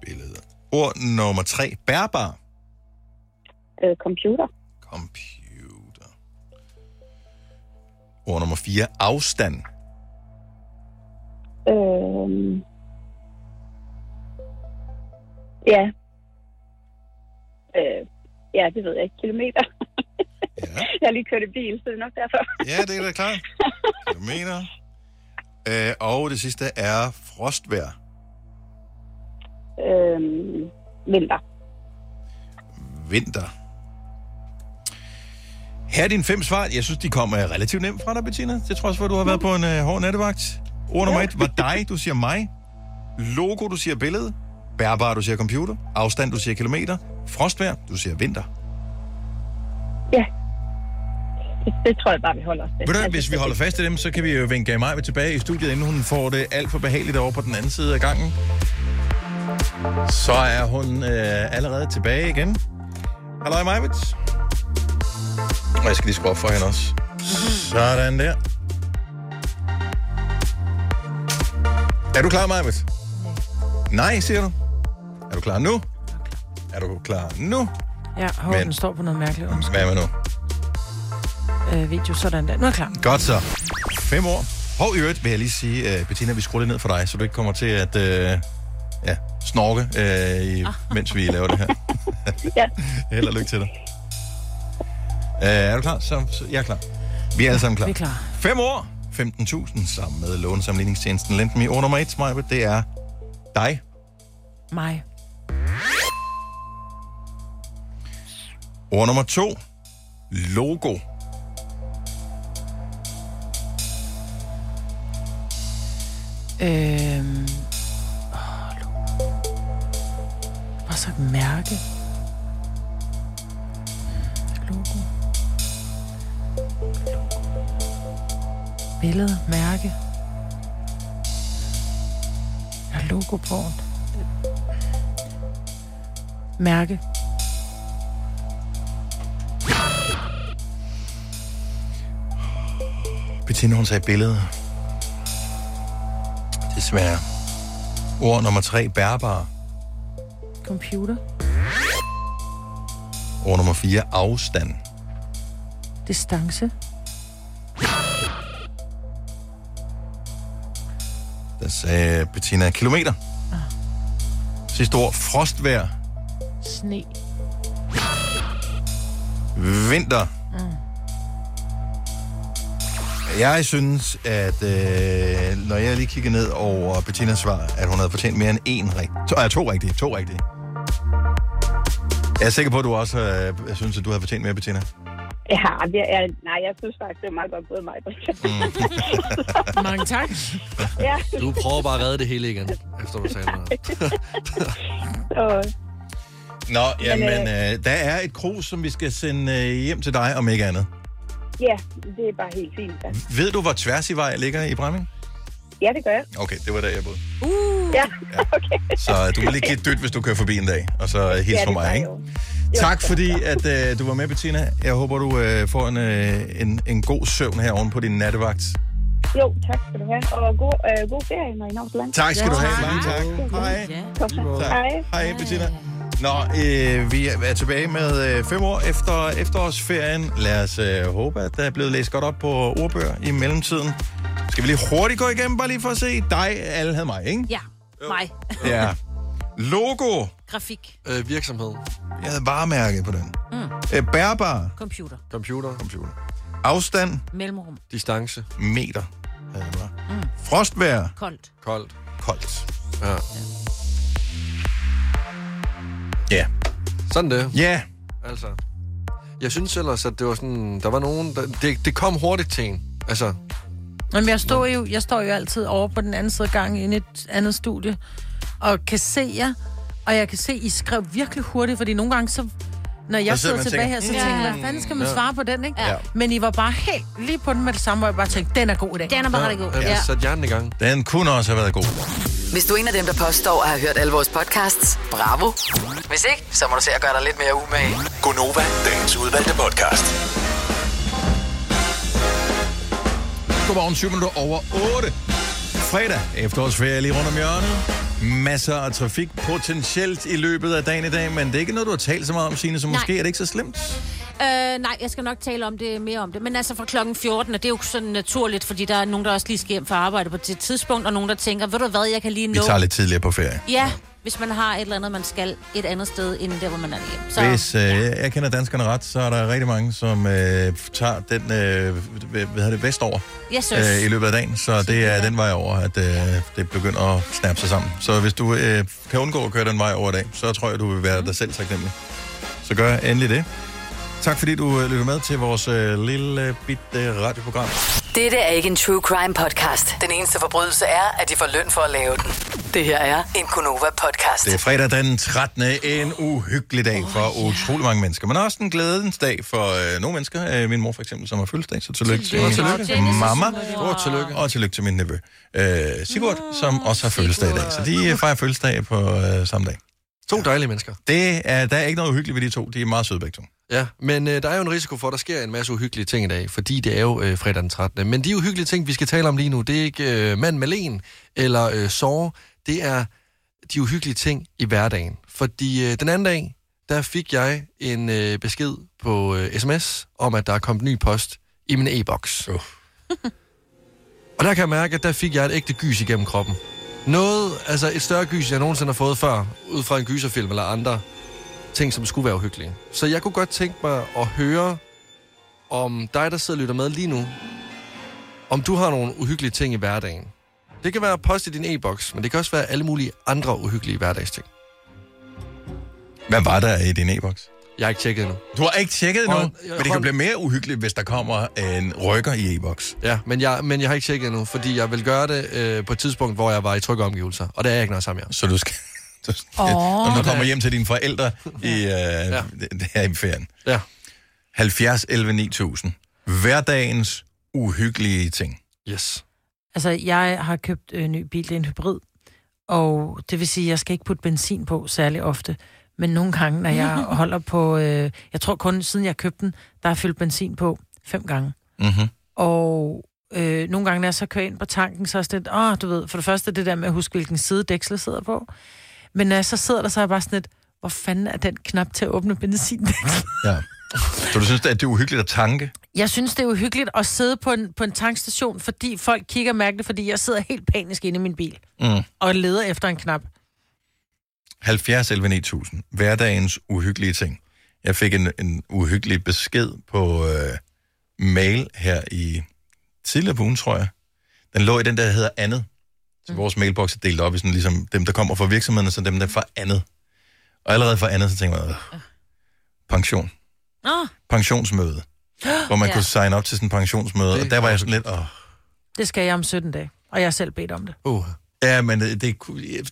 Billeder. Ord nummer tre, bærbar. Øh, computer. Computer. Ord nummer fire, afstand. Øhm, ja. Øh, ja, det ved jeg ikke. Kilometer. Ja, jeg har lige kørt i bil, så det er nok derfor. ja det er da klart. Kilometer. Øh, og det sidste er frostvejr. Øhm, vinter. Vinter. Her er dine fem svar. Jeg synes, de kommer relativt nemt fra dig, Bettina. Det trods for, at du har været på en øh, hård nattevagt. Ord nummer et var dig. Du siger mig. Logo, du siger billede. Bærbar, du siger computer. Afstand, du siger kilometer. Frostvær, du siger vinter. Ja. Det, det tror jeg bare, vi holder os til. Ved du, Altså, hvis vi holder fast i dem, så kan vi jo vinke Maja tilbage i studiet, inden hun får det alt for behageligt over på den anden side af gangen. Så er hun øh, allerede tilbage igen. Hallo, Majvits. Og jeg skal lige skrue op for hende også. Sådan der. Er du klar, Majvits? Nej, siger du. Er du klar nu? Er du klar nu? Ja, hov, Men- den står på noget mærkeligt. Undskyld. Hvad med nu? Øh, video, sådan der. Nu er jeg klar. Godt så. Fem år. Hov, i øvrigt vil jeg lige sige, uh, Bettina, vi skruer lidt ned for dig, så du ikke kommer til at uh, ja, snorke, uh, i, mens vi laver det her. Ja. Held og lykke til dig. Uh, er du klar? Så, så, jeg er klar. Vi er alle sammen klar. Vi er klar. Fem år, 15.000 sammen med lånesamligningstjenesten Lend Me. Ord nummer et, Maja, det er dig. Mig. Ord nummer to, logo. Øhm... Og så mærke. Logo. Billede, mærke. Jeg har logo på. Mærke. Bettina, hun sagde billede. Desværre. Ord nummer tre, bærbare. Computer. Ord nummer fire, afstand. Distance. Der sagde Bettina kilometer. Sidste ord, frostvejr. Sne. Vinter. Jeg synes, at øh, når jeg lige kigger ned over Bettinas svar, at hun havde fortjent mere end én rigtig. To, øh, to rigtige. To rigtige. Jeg er sikker på, at du også øh, jeg synes, at du havde fortjent mere, Bettina. Ja, jeg, jeg, nej, jeg synes faktisk, det er meget godt gået mig. Mm. Mange tak. ja, Du prøver bare at redde det hele igen, efter du sagde noget. så, Nå, jamen, Men, øh, der er et krus, som vi skal sende øh, hjem til dig, om ikke andet. ja, det er bare helt fint. Da. Ved du, hvor tværs i vej ligger i Bramming? Ja, det gør jeg. Okay, det var der, jeg boede. Ja, okay. Så du må lige give et dyt, hvis du kører forbi en dag, og så hils Ja, for mig, ikke? jo. Tak fordi, at øh, du var med, Bettina. Jeg håber, du øh, får en, øh, en, en god søvn her oven på din nattevagt. Jo, tak skal du have. Og god, øh, god ferie, når I når så langt. Tak skal Ja, du have. tak. Mange tak. Hej. Ja. Hej. Hej, Bettina. Nå, øh, vi er er tilbage med øh, fem år efter efterårsferien. Lad os øh, håbe, at der er blevet læst godt op på ordbøger i mellemtiden. Skal vi lige hurtigt gå igennem, bare lige for at se dig? Alle havde mig, ikke? Ja, mig. Ja. Logo. Grafik. Øh, virksomhed, Jeg havde varemærke på den. Mm. Øh, bærbar. Computer. computer, Computer. Afstand. Mellemrum. distance, Meter. havde jeg bare. Mm. Frostvær. Koldt. koldt. Koldt. Ja. Ja. Sådan det. Ja. Altså, jeg synes ellers, at det var sådan, der var nogen, der, det, det kom hurtigt til en. Altså, Jamen, jeg står, jo, jeg står jo altid over på den anden side af gangen inde i et andet studie, og kan se jer, og jeg kan se, I skrev virkelig hurtigt, fordi nogle gange så... Når jeg sidder sidder og tilbage tænker, her, så "Mm, tænker jeg, ja. hvad fanden skal man Ja. svare på den, ikke? Ja. Men I var bare helt lige på den med det samme, hvor jeg bare tænkte, den er god i dag. Den er bare rigtig god. ja. Ja. sæt hjernen i gang. Den kunne også have været god. Hvis du er en af dem, der påstår at have hørt alle vores podcasts, bravo. Hvis ikke, så må du se at gøre dig lidt mere umage. Gonova, dagens udvalgte podcast. Godmorgen, 7 minutter over 8. Fredag, efterårsferie lige rundt om hjørnet. Masser af trafik potentielt i løbet af dagen i dag, men det er ikke noget, du har talt så meget om, Signe, så Nej. måske er det ikke så slemt. Øh, nej, jeg skal nok tale om det mere om det. Men altså fra klokken 14, og det er jo sådan naturligt, fordi der er nogen, der også lige skal hjem fra arbejde på det tidspunkt, og nogen, der tænker, ved du hvad, jeg kan lige Vi nå... tager lidt tidligere på ferie. Ja, hvis man har et eller andet, man skal et andet sted, end der, hvor man er hjem. Så, Hvis øh, jeg kender danskerne ret, så er der rigtig mange, som øh, tager den øh, hvad hedder det, vestover yes, øh, i løbet af dagen. Så det er den vej over, at øh, det begynder at snappe sig sammen. Så hvis du øh, kan undgå at køre den vej over i dag, så tror jeg, du vil være dig selv taknemmelig. Så gør endelig det. Tak fordi du øh, lytter med til vores øh, lille øh, bitte radioprogram. Dette er ikke en true crime podcast. Den eneste forbrydelse er, at de får løn for at lave den. Det her er en Gunova-podcast. Det er fredag den 13. En uhyggelig dag for oh, utrolig mange mennesker. Men også en glædens dag for øh, nogle mennesker. Øh, min mor for eksempel, som har fødselsdag, så tillykke til Tillykke. tillykke. Og mamma. Stort tillykke. Og tillykke til min nevø. Øh, Sigurd, som også har fødselsdag i dag. Så de fejrer fødselsdag på øh, samme dag. To dejlige mennesker. Det er, der er ikke noget uhyggeligt ved de to. De er meget søde begge to. Ja, men øh, der er jo en risiko for, at der sker en masse uhyggelige ting i dag, fordi det er jo øh, fredag den 13. Men de uhyggelige ting, vi skal tale om lige nu, det er ikke øh, mand med len eller øh, sove. Det er de uhyggelige ting i hverdagen. Fordi øh, den anden dag, der fik jeg en øh, besked på øh, sms om, at der er kommet ny post i min e-boks. Uh. Og der kan jeg mærke, at der fik jeg et ægte gys igennem kroppen. Noget, altså et større gys, jeg nogensinde har fået før, ud fra en gyserfilm eller andre ting, som skulle være uhyggelige. Så jeg kunne godt tænke mig at høre om dig, der sidder og lytter med lige nu, om du har nogle uhyggelige ting i hverdagen. Det kan være post i din e-boks, men det kan også være alle mulige andre uhyggelige hverdagsting. Hvad var der i din e-boks? Jeg har ikke tjekket endnu. Du har ikke tjekket endnu, Hold- men det kan hold- blive mere uhyggeligt, hvis der kommer en rykker i e-boks. Ja, men jeg, men jeg har ikke tjekket endnu, fordi jeg vil gøre det øh, på et tidspunkt, hvor jeg var i trygge omgivelser. Og det er jeg ikke noget sammen med. Så du skal... Du Åh. når du kommer hjem til dine forældre i, øh, ja. det her i ferien. Ja. 70 11 9000. Hverdagens uhyggelige ting. Yes. Altså, jeg har købt en øh, ny bil, det er en hybrid. Og det vil sige, at jeg skal ikke putte benzin på særlig ofte. Men nogle gange, når jeg holder på... Øh, jeg tror kun, siden jeg købte den, der har fyldt benzin på fem gange. Mm-hmm. Og øh, nogle gange, når jeg så kører ind på tanken, så er det lidt, åh, du ved, for det første det der med at huske, hvilken side dækslet sidder på. Men når jeg så sidder der, så er jeg bare sådan lidt, hvor fanden er den knap til at åbne benzindækslet? Ja. Så du synes, at det er uhyggeligt at tanke? Jeg synes, det er uhyggeligt at sidde på en, på en tankstation, fordi folk kigger mærkeligt, fordi jeg sidder helt panisk inde i min bil Mm. og leder efter en knap. 70 11 9000. Hverdagens uhyggelige ting. Jeg fik en, en uhyggelig besked på øh, mail her i tidligere på ugen, tror jeg. Den lå i den, der hedder andet. Så vores mailbox er delt op i sådan ligesom dem, der kommer fra virksomhederne, så dem, der får andet. Og allerede for andet, så tænker jeg, øh, pension. Åh, Pensionsmøde. Hvor man Ja. kunne signe op til sådan en pensionsmøde. Og der var jeg sådan lidt, åh, Det skal jeg om 17 dage, og jeg har selv bedt om det. Uh. Ja, men det,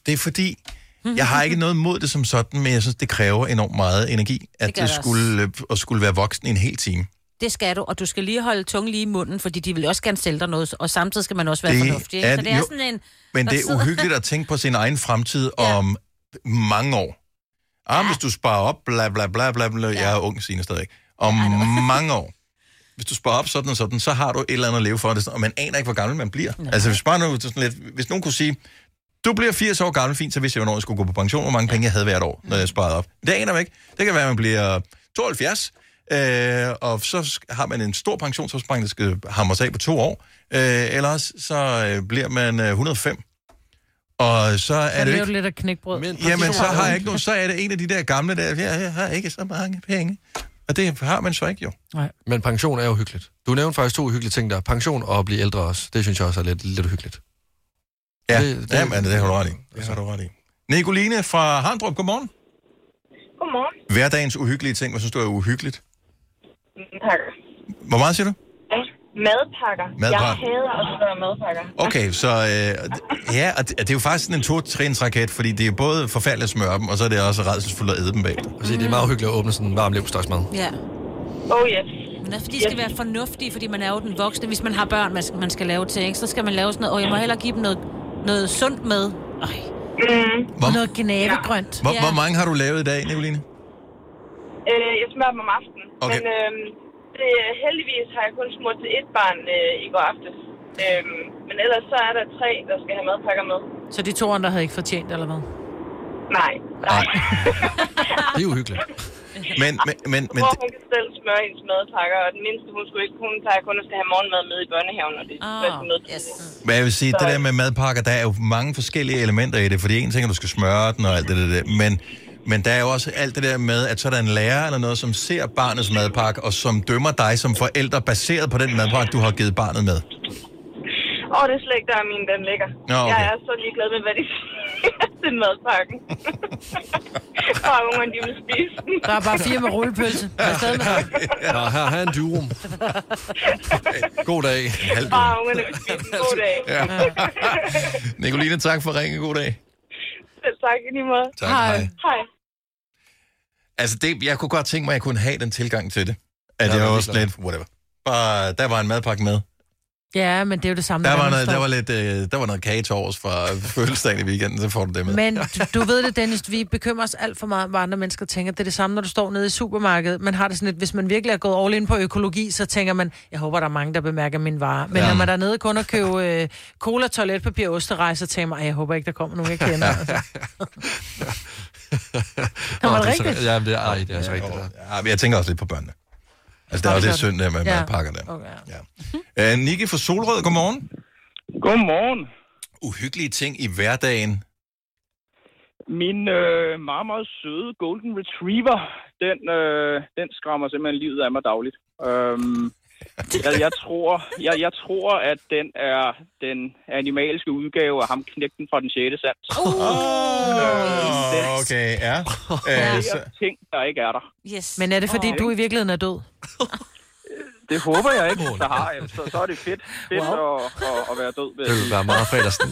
det er fordi, jeg har ikke noget mod det som sådan, men jeg synes, det kræver enormt meget energi, at Det det, det også. skulle, øh, at skulle være voksen i en hel time. det skal du, og du skal lige holde tungen lige i munden, fordi de vil også gerne sælge dig noget, og samtidig skal man også være Det fornuftig. Ikke? er- Så det er jo, sådan en... Men det er sidder- uhyggeligt at tænke på sin egen fremtid Ja. om mange år. Ah, hvis du sparer op, bla bla bla bla bla, jeg er ung sine stadig. Om mange år. Hvis du sparer op sådan og sådan, så har du et eller andet at leve for og man aner ikke, hvor gammel man bliver. Altså, hvis, bare nu, sådan lidt, hvis nogen kunne sige, du bliver 80 år gammel, fint, så vidste jeg, hvornår jeg skulle gå på pension, hvor mange penge jeg havde hvert år, når jeg sparede op. Det aner man ikke. Det kan være, at man bliver 72, øh, og så har man en stor pensionsopsparing, der skal hamres af på to år. Øh, ellers så øh, bliver man øh, 105. Og så er Jeg det lavede ikke... lidt af knækbrød. Men Jamen, så har jeg ikke nogen, så er det en af de der gamle der, jeg har ikke så mange penge. Og det har man så ikke, jo. Men pension er jo hyggeligt. Du nævnte faktisk to uhyggelige ting der. Pension og at blive ældre også. Det synes jeg også er lidt, lidt uhyggeligt. Ja, Det- det, det- det, Jamen, det har du ret i. Det har du ret i. Nicoline fra Harndrup, godmorgen. Godmorgen. Hverdagens uhyggelige ting, hvad synes du er uhyggeligt? Pakker. Hvor meget siger du? Madpakker. Madpakker. Jeg hader at spørge madpakker. Okay, så øh, ja, og det, det er jo faktisk sådan en to-trins-raket, fordi det er både forfærdeligt at smøre dem, og så er det også redselsfuldt at æde dem bagefter. Altså, det er meget hyggeligt at åbne sådan en varm leverpostejsmad. Ja. Oh yes. Men også fordi de skal være fornuftige, fordi man er jo den voksne. Hvis man har børn, man skal, man skal lave til, ikke? så skal man lave sådan noget. Og jeg må hellere give dem noget, noget sundt med. Ej. Mm. Hvor, Og noget gnavegrønt. hvor, Ja. hvor mange har du lavet i dag, Nicoline? Øh, jeg smører dem om aftenen. Okay. Men øhm, det, heldigvis har jeg kun smurt til et barn øh, i går aftes. Øhm, men ellers så er der tre, der skal have madpakker med. Så de to andre havde ikke fortjent, eller hvad? Nej. Nej. Det er uhyggeligt. Men, men, men, men Hvor hun kan selv smøre hendes madpakker, og den mindste, hun, skulle ikke, hun plejer kun at skal have morgenmad med i børnehaven, og det er Ah, oh, noget yes. Men jeg vil sige, det der med madpakker, der er jo mange forskellige elementer i det, fordi en ting er, at du skal smøre den og alt det der, der men, men der er jo også alt det der med, at så er der en lærer eller noget, som ser barnets madpakke, og som dømmer dig som forælder, baseret på den madpakke, du har givet barnet med. Åh, oh, det er slet ikke der, min den ligger. Nå, okay. Jeg er så ligeglad med, hvad de siger til madpakken. og ungerne, de vil spise den. Der er bare fire med rullepølse. Afsted med det. Nå, her, er en durum. God dag. Og ungerne vil spise den. God dag. Ja. Nicoline, tak for ringen. God dag. Selv tak, i lige måde. Tak, hej. hej. Altså, det, jeg kunne godt tænke mig, at jeg kunne have den tilgang til det. At Ja, jeg også det er lidt, whatever. Bare, der var en madpakke med. Ja, men det er jo det samme. Der når var, noget, der var lidt, øh, der var noget kage til års fra fødselsdagen i weekenden, så får du det med. Men du, du ved det, Dennis, vi bekymrer os alt for meget, hvad andre mennesker tænker. Det er det samme, når du står nede i supermarkedet. Man har det sådan lidt, hvis man virkelig er gået all in på økologi, så tænker man, jeg håber, der er mange, der bemærker min vare. Men ja. når man er nede kun og købe øh, cola, toiletpapir og osterej, så tænker man, "Ej, jeg håber ikke, der kommer nogen, jeg kender. Altså. Nå, var det så- rigtigt? Ja, det er, ej, det er så rigtigt. Der. Ja, men jeg tænker også lidt på børnene. Altså, der er også lidt det synd der med Ja. madpakker der. Okay. Ja. Uh, Nicky fra Solrød, godmorgen. Godmorgen. Uhyggelige ting i hverdagen. Min øh, meget, meget søde Golden Retriever, den, øh, den skræmmer simpelthen livet af mig dagligt. Øhm, jeg, jeg, tror, jeg, jeg tror, at den er den animalske udgave af ham knægten fra den 6. sans. Oh, okay, ja. Uh, Det så, er ting, der ikke er der. Yes. Men er det, fordi du i virkeligheden er død? Det håber jeg ikke, så har jeg. Så, så er det fedt, fedt wow. at, at, at være død. Ved. Det vil være meget fredagsen.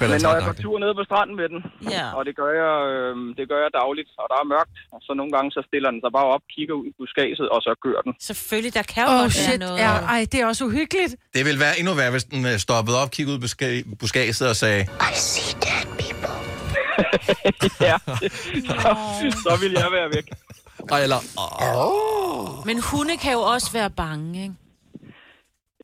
Men når jeg går tur ned på stranden med den, Ja. og det gør, jeg, øh, det gør jeg dagligt, og der er mørkt, og så nogle gange så stiller den sig bare op, kigger ud i buskaget, og så gør den. Selvfølgelig, der kan jo Åh, oh, være shit. noget. Ja, ej, det er også uhyggeligt. det ville være endnu værre, hvis den øh, stoppede op, kiggede ud på buska- buskaget og sagde, Ja, så, så vil jeg være væk. Eller... Men hunde kan jo også være bange, ikke?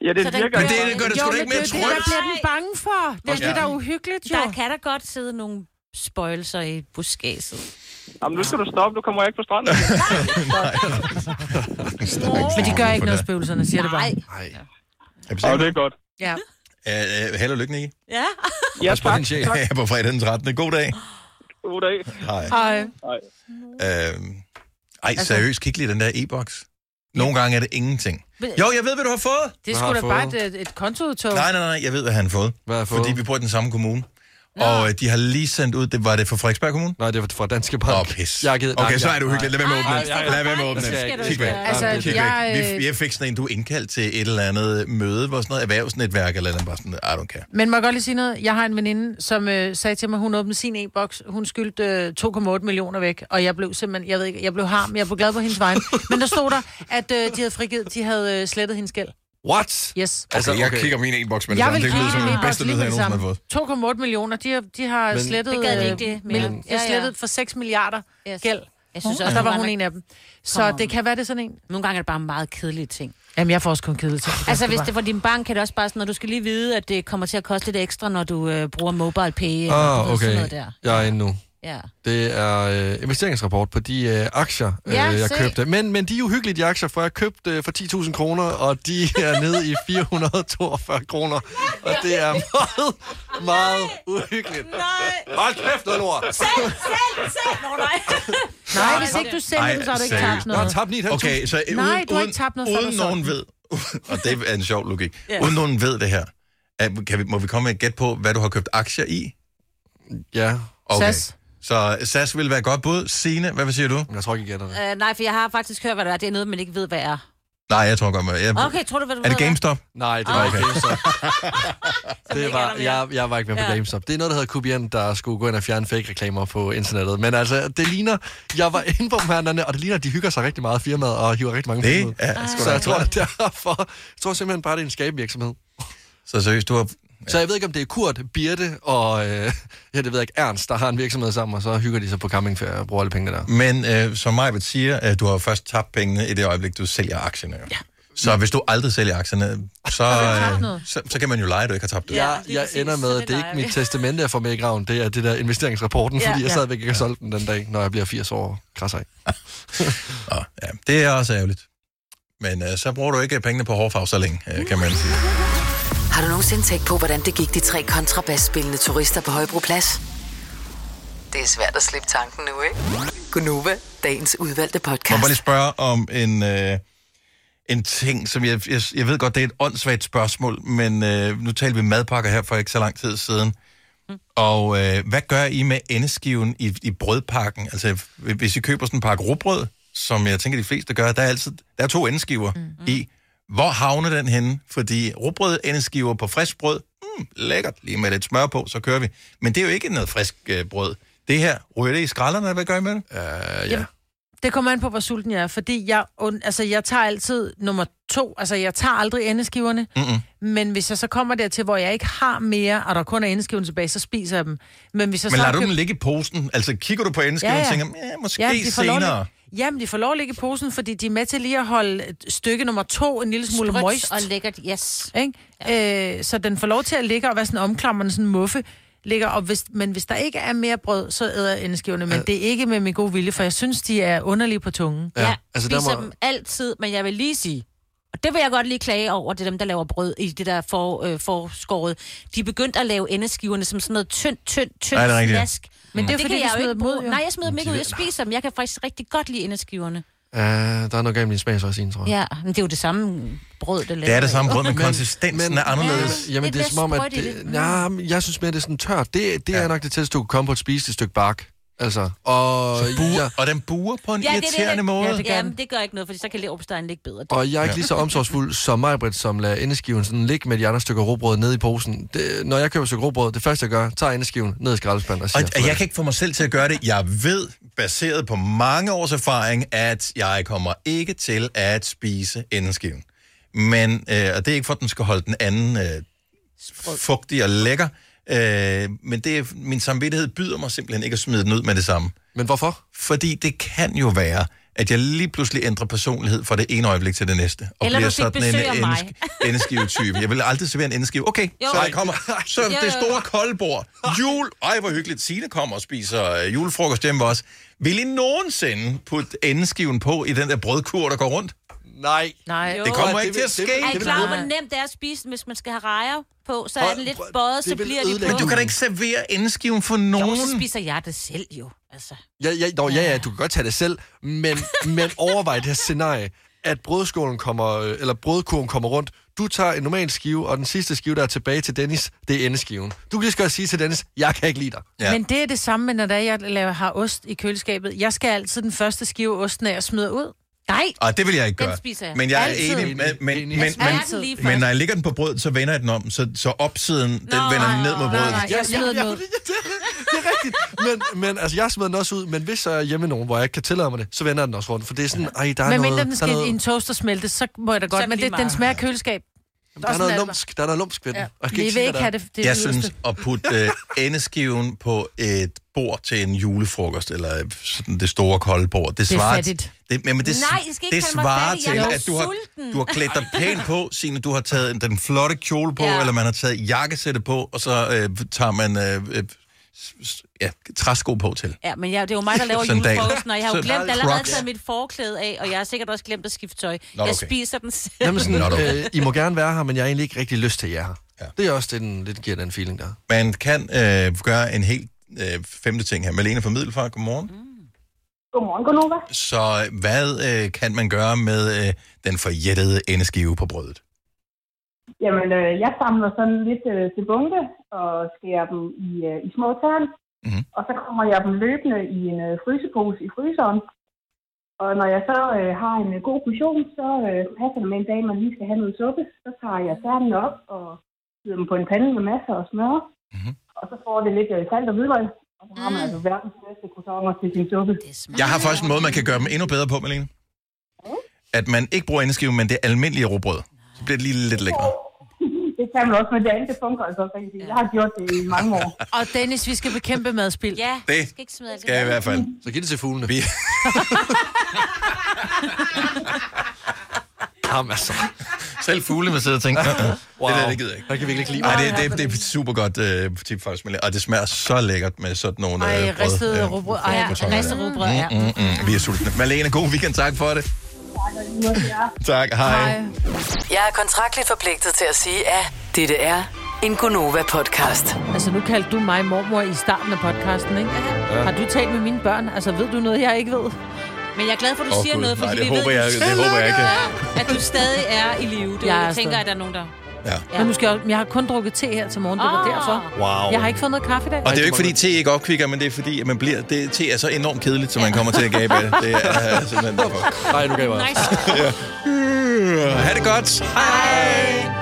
Ja, det Så virker Men ikke. det gør det sgu da ikke mere det er det, trygt. der bliver den bange for. Det er Ja. det, der er uhyggeligt, jo. Der kan der godt sidde nogle spøjelser i buskaget. Jamen, nu skal du stoppe, nu kommer jeg ikke på stranden. Men de gør ikke noget, spøgelserne, siger det bare. Nej. Ej. Ja, det er godt. Ja. Uh, held og lykke, Nicky. Ja. Ja, Pas på tak. Ja, på fredag den 13. God dag. God dag. Hej. Hej. Uh, ej, seriøst, kig lige den der e-boks. Nogle gange er det ingenting. Jo, jeg ved, hvad du har fået. Det er har da bare et, et kontoudtog. Nej, nej, nej, jeg ved, hvad han har fået. Hvad har jeg fået? Fordi vi bor i den samme kommune. Og øh, de har lige sendt ud, det var det fra Frederiksberg Kommune? Nej, det var fra Danske Bank. Åh, oh, pis. Jeg har givet, Okay, nej, så jeg- er det uhyggeligt. Lad være med at åbne den. Lad være med at åbne den. du Kig ikke væk. Altså, Kig jeg, væk. Vi, jeg fik sådan en, du er indkaldt til et eller andet møde, hvor sådan noget erhvervsnetværk eller andet, bare sådan, I don't care. Men må jeg godt lige sige noget? Jeg har en veninde, som øh, sagde til mig, hun åbnede sin e-boks. Hun skyldte øh, 2,8 millioner væk, og jeg blev simpelthen, jeg ved ikke, jeg blev harm, jeg blev glad på hendes vegne. Men der stod der, at øh, de havde frigivet, de havde øh, slettet hendes gæld. What? Yes. Altså, okay, jeg kigger min e-boks med det Jeg samme. Det lyder som i den min bedste lige jeg nogensinde har fået. 2,8 millioner, de har, de har Men- slettet... Det gad øh, ikke det De har Ja, ja. slettet for 6 milliarder Yes. gæld. Jeg synes Og også, der var hun en af dem. Så Kom det kan være, det er sådan en. Nogle gange er det bare meget kedelige ting. Jamen, jeg får også kun kedeligt til. Altså, hvis det var din bank, er det også bare sådan, at du skal lige vide, at det kommer til at koste lidt ekstra, når du øh, bruger mobile pay. Ah, ved, sådan okay. noget der. Jeg er inde nu. Ja. Det er øh, investeringsrapport på de øh, aktier, øh, Ja, jeg se. købte. Men, men de er uhyggelige, de aktier, for jeg købte øh, for 10.000 kroner, og de er nede i 442 kroner. Og det er meget, meget uhyggeligt. Nej. Hold kæft, noget lort! Selv, selv, selv. Nå, nej. Nej, hvis ikke du sælger den, så har du ikke seriøst. tabt Jeg har noget. tabt 9.500. Okay, så Nej, uden, du har ikke tabt noget, uden har nogen ved, og det er en sjov logik, Ja. uden nogen ved det her, at, kan vi, må vi komme med et gæt på, hvad du har købt aktier i? Ja, Okay. SAS. Så SAS vil være et godt bud. Signe, hvad vil siger du? jeg tror ikke, jeg gætter det. Øh, nej, for jeg har faktisk hørt, hvad det er. Det er noget, man ikke ved, hvad er. Nej, jeg tror godt, jeg... Okay, tror du, hvad du Er det GameStop? Nej, det var ikke GameStop. det var, er jeg, jeg var ikke med på Ja. GameStop. Det er noget, der hedder Kubian, der skulle gå ind og fjerne fake-reklamer på internettet. Men altså, det ligner... Jeg var inde på dem og det ligner, at de hygger sig rigtig meget firmaet og hiver rigtig mange penge ud. er Så jeg tror, at derfor... Jeg tror simpelthen bare, det er en skabevirksomhed. Så seriøst, du har... Så jeg ved ikke, om det er Kurt, Birte og... Øh, ja, det ved jeg ikke, Ernst, der har en virksomhed sammen, og så hygger de sig på campingferie og bruger alle pengene der. Men øh, som Majbet siger, at du har først tabt pengene i det øjeblik, du sælger aktierne. Ja. Så hvis du aldrig sælger aktierne, så, øh, så, så kan man jo lege, at du ikke har tabt det. Ja. Jeg, ender med, at det er ikke mit testamente, jeg får med i graven. Det er det der investeringsrapporten, Ja. fordi jeg Ja. stadigvæk ikke har solgt den den dag, når jeg bliver 80 år. Kras af. Nå, ja, det er også ærgerligt. Men øh, så bruger du ikke pengene på hårfarve så længe, øh, kan man sige. Har du nogensinde tænkt på, hvordan det gik de tre kontrabasspillende turister på Højbroplads? Det er svært at slippe tanken nu, ikke? Gunova, dagens udvalgte Må jeg podcast. bare lige spørge om en, øh, en ting, som jeg, jeg, jeg ved godt, det er et åndssvagt spørgsmål, men øh, nu talte vi madpakker her for ikke så lang tid siden. Og øh, hvad gør I med endeskiven i, i brødpakken? Altså, hvis I køber sådan en pakke rugbrød, som jeg tænker, de fleste gør, der er, altid, der er to endeskiver mm. i. Hvor havner den henne? Fordi rugbrød, endeskiver på frisk brød, mm, mm, lækkert, lige med lidt smør på, så kører vi. Men det er jo ikke noget frisk øh, brød. Det her, ryger det i skralderne, hvad gør I med det? Uh, ja. Det kommer an på, hvor sulten jeg er, fordi jeg, und- altså, jeg tager altid nummer to. Altså, jeg tager aldrig endeskiverne. Mm-mm. Men hvis jeg så kommer dertil, hvor jeg ikke har mere, og der kun er endeskiverne tilbage, så spiser jeg dem. Men hvis jeg Men så lader har du købt- dem ligge i posen? Altså, kigger du på endeskiven Ja, og ja. tænker, ja, måske Ja, lov senere. ligge- Jamen, de får lov at ligge i posen, fordi de er med til lige at holde stykke nummer to en lille smule Sprødt moist. og lækkert, yes. Ikke? Ja. Øh, så den får lov til at ligge og være sådan omklamrende, sådan en muffe. Ligger, og hvis, men hvis der ikke er mere brød, så æder jeg endeskiverne. Men det er ikke med min gode vilje, for jeg synes, de er underlige på tungen. Ja, altså, altså, der spiser må- dem altid, men jeg vil lige sige, og det vil jeg godt lige klage over, det er dem, der laver brød i det der for, øh, forskåret. De er begyndt at lave endeskiverne som sådan noget tyndt, tyndt, tyndt Ja, det ja. Men det er det fordi, kan jeg jo ikke bruge. jo. Nej, jeg smider dem ikke ud, jeg spiser dem. Jeg kan faktisk rigtig godt lide endeskiverne. Uh, der er noget galt med din smagsøjne, tror jeg. Ja, men det er jo det samme brød, det laver. Det er det samme brød, men konsistensen er anderledes. Jamen, Det det er som om, at... Det, det. ja, jeg synes mere, det er sådan tørt. Det, det Ja. er nok det tætteste, du kan komme på et spiseligt stykke bark. Altså, og, Buer, jeg, og den buer på en Ja, det er det, irriterende det- måde. Ja, det gør Jamen, det gør ikke noget, for så kan leverpostejen ligge bedre. og jeg er ikke lige så omsorgsfuld som mig, Britt, som lader endeskiven sådan ligge med de andre stykker råbrød nede i posen. Det, når jeg køber et stykke råbrød, det første jeg gør, tager endeskiven ned i skraldespanden og siger... Og, og jeg kan ikke få mig selv til at gøre det. Jeg ved, baseret på mange års erfaring, at jeg kommer ikke til at spise endeskiven. Men, øh, og det er ikke for, at den skal holde den anden øh, fugtig og lækker. Øh, men det min samvittighed byder mig simpelthen ikke at smide den ud med det samme. Men hvorfor? Fordi det kan jo være, at jeg lige pludselig ændrer personlighed fra det ene øjeblik til det næste. Og Eller bliver du fik af mig. endesk- endeskive-type. Jeg vil aldrig servere en endeskive. Okay, Jo. så jeg kommer. Så Jo, det jo, store jo. kolde bord. Jul. Ej, hvor hyggeligt. Signe kommer og spiser øh, julefrokost hjemme hos os. Vil I nogensinde putte endeskiven på i den der brødkur, der går rundt? Nej. Nej. Jo. Det kommer det ikke vil- til at det vil- ske. Er I det klar over, hvor nemt det er at spise den, hvis man skal have rejer på? Så er den lidt bøjet, det så bliver de ødelægge på. Men du kan da ikke servere endeskiven for Jo, nogen. så spiser jeg det selv jo. Altså. Ja, ja, dog, ja, ja, du kan godt tage det selv, men, men overvej det her scenarie, at brødskålen kommer, øh, eller brødkurven kommer rundt. Du tager en normal skive, og den sidste skive, der er tilbage til Dennis, det er endeskiven. Du kan lige så godt sige til Dennis, jeg kan ikke lide dig. Ja. Men det er det samme, med, når der er, jeg laver, har ost i køleskabet. Jeg skal altid den første skive osten af og smider ud. Nej, Og det vil jeg ikke Den gøre. spiser jeg. Men jeg er Altid. enig. Men, men, men, Jeg men, den men når jeg lægger den på brød, så vender jeg den om, så, så opsiden, den Nå, vender nej, ned mod nej, brødet. nej. Jeg smider den ud. det, er rigtigt. Men, men altså, jeg smider den også ud, men hvis så er jeg hjemme med nogen, hvor jeg ikke kan tillade mig det, så vender jeg den også rundt. For det er sådan, ej, der er Men noget... mindre den er skal noget, i en toaster smelte, så må jeg da er godt. Men det, den smager af køleskab. der er noget lumsk, der er noget lumsk ved den. Ja. Og jeg kan Vi vil ikke have det. det er Jeg det synes, at putte øh, endeskiven på et bord til en julefrokost, eller sådan det store kolde bord, det er svarer... fattigt. Det, men, men det, Nej, I skal ikke det svarer til, er at du har, du har klædt dig pænt på, Signe, du har taget den flotte kjole på, Ja. eller man har taget jakkesættet på, og så øh, tager man øh, øh, ja, træsko på til. Ja, men jeg, det er jo mig, der laver julefrokosten, og jeg har jo glemt allerede Crocs. taget mit forklæde af, og jeg har sikkert også glemt at skifte tøj. Nå, Jeg okay. spiser den selv. Jamen sådan, okay. øh, I må gerne være her, men jeg har egentlig ikke rigtig lyst til jer her. Ja. Det er også det, den lidt giver den feeling der. Man kan øh, gøre en helt øh, femte ting her. Malene fra Middelfart, godmorgen. Godmorgen, Gunova. Så hvad øh, kan man gøre med øh, den forjættede endeskive på brødet? Jamen, øh, jeg samler sådan lidt øh, til bunke og skærer dem i, øh, i små tern. Mhm. Mm-hmm. Og så kommer jeg dem løbende i en øh, frysepose i fryseren. Og når jeg så øh, har en øh, god portion, så øh, passer det med en dag, man lige skal have noget suppe. Så tager jeg ternene op og smider dem på en pande med masser af smør. Mhm. Mm-hmm. Og så får det lidt øh, salt og hvidløg. Og så har man altså verdens bedste croissanter til sin suppe. Jeg har faktisk en måde, man kan gøre dem endnu bedre på, Malene. At man ikke bruger endeskive, men det almindelige råbrød. Så bliver det lige lidt lækkere. Det kan man også, men det andet det fungerer altså også rigtig. Jeg har gjort det i mange år. Og Dennis, vi skal bekæmpe madspild. Ja, Det jeg skal ikke smide alt det Skal jeg i hvert fald. Så giv det til fuglene. Vi, Jamen altså. selv fugle vil sidde og tænke, wow. det der, det gider jeg ikke. Der kan vi virkelig lide Nej, det, det, det er super godt uh, tip faktisk. Og det smager så lækkert med sådan nogle Ej, øh, brød. ristet øh, råbrød. Ej, ristet rugbrød, ja. Mm, mm, vi er sultne. Malene, god weekend. Tak for det. Tak, hej. Hej. Jeg er kontraktligt forpligtet til at sige, at dette er en Gonova-podcast. Altså, nu kaldte du mig mormor i starten af podcasten, ikke? Ja. Har du talt med mine børn? Altså, ved du noget, jeg ikke ved? Men jeg er glad for, at du Åh, siger Gud. noget, fordi Nej, det vi håber ved, jeg- det håber jeg ikke. at du stadig er i live. Det Jeg er tænker, at der er nogen, der... Ja. Ja. Men, nu skal jeg, jeg har kun drukket te her til morgen, det var Ah. derfor. Wow. Jeg har ikke fået noget kaffe i dag. Og det er jo ikke, fordi te ikke opkvikker, men det er fordi, at man bliver, det, te er så enormt kedeligt, så man kommer til at gabe af det. Det er simpelthen derfor. Nej, nu gav jeg Nice. Uh, ha' det godt. Hej.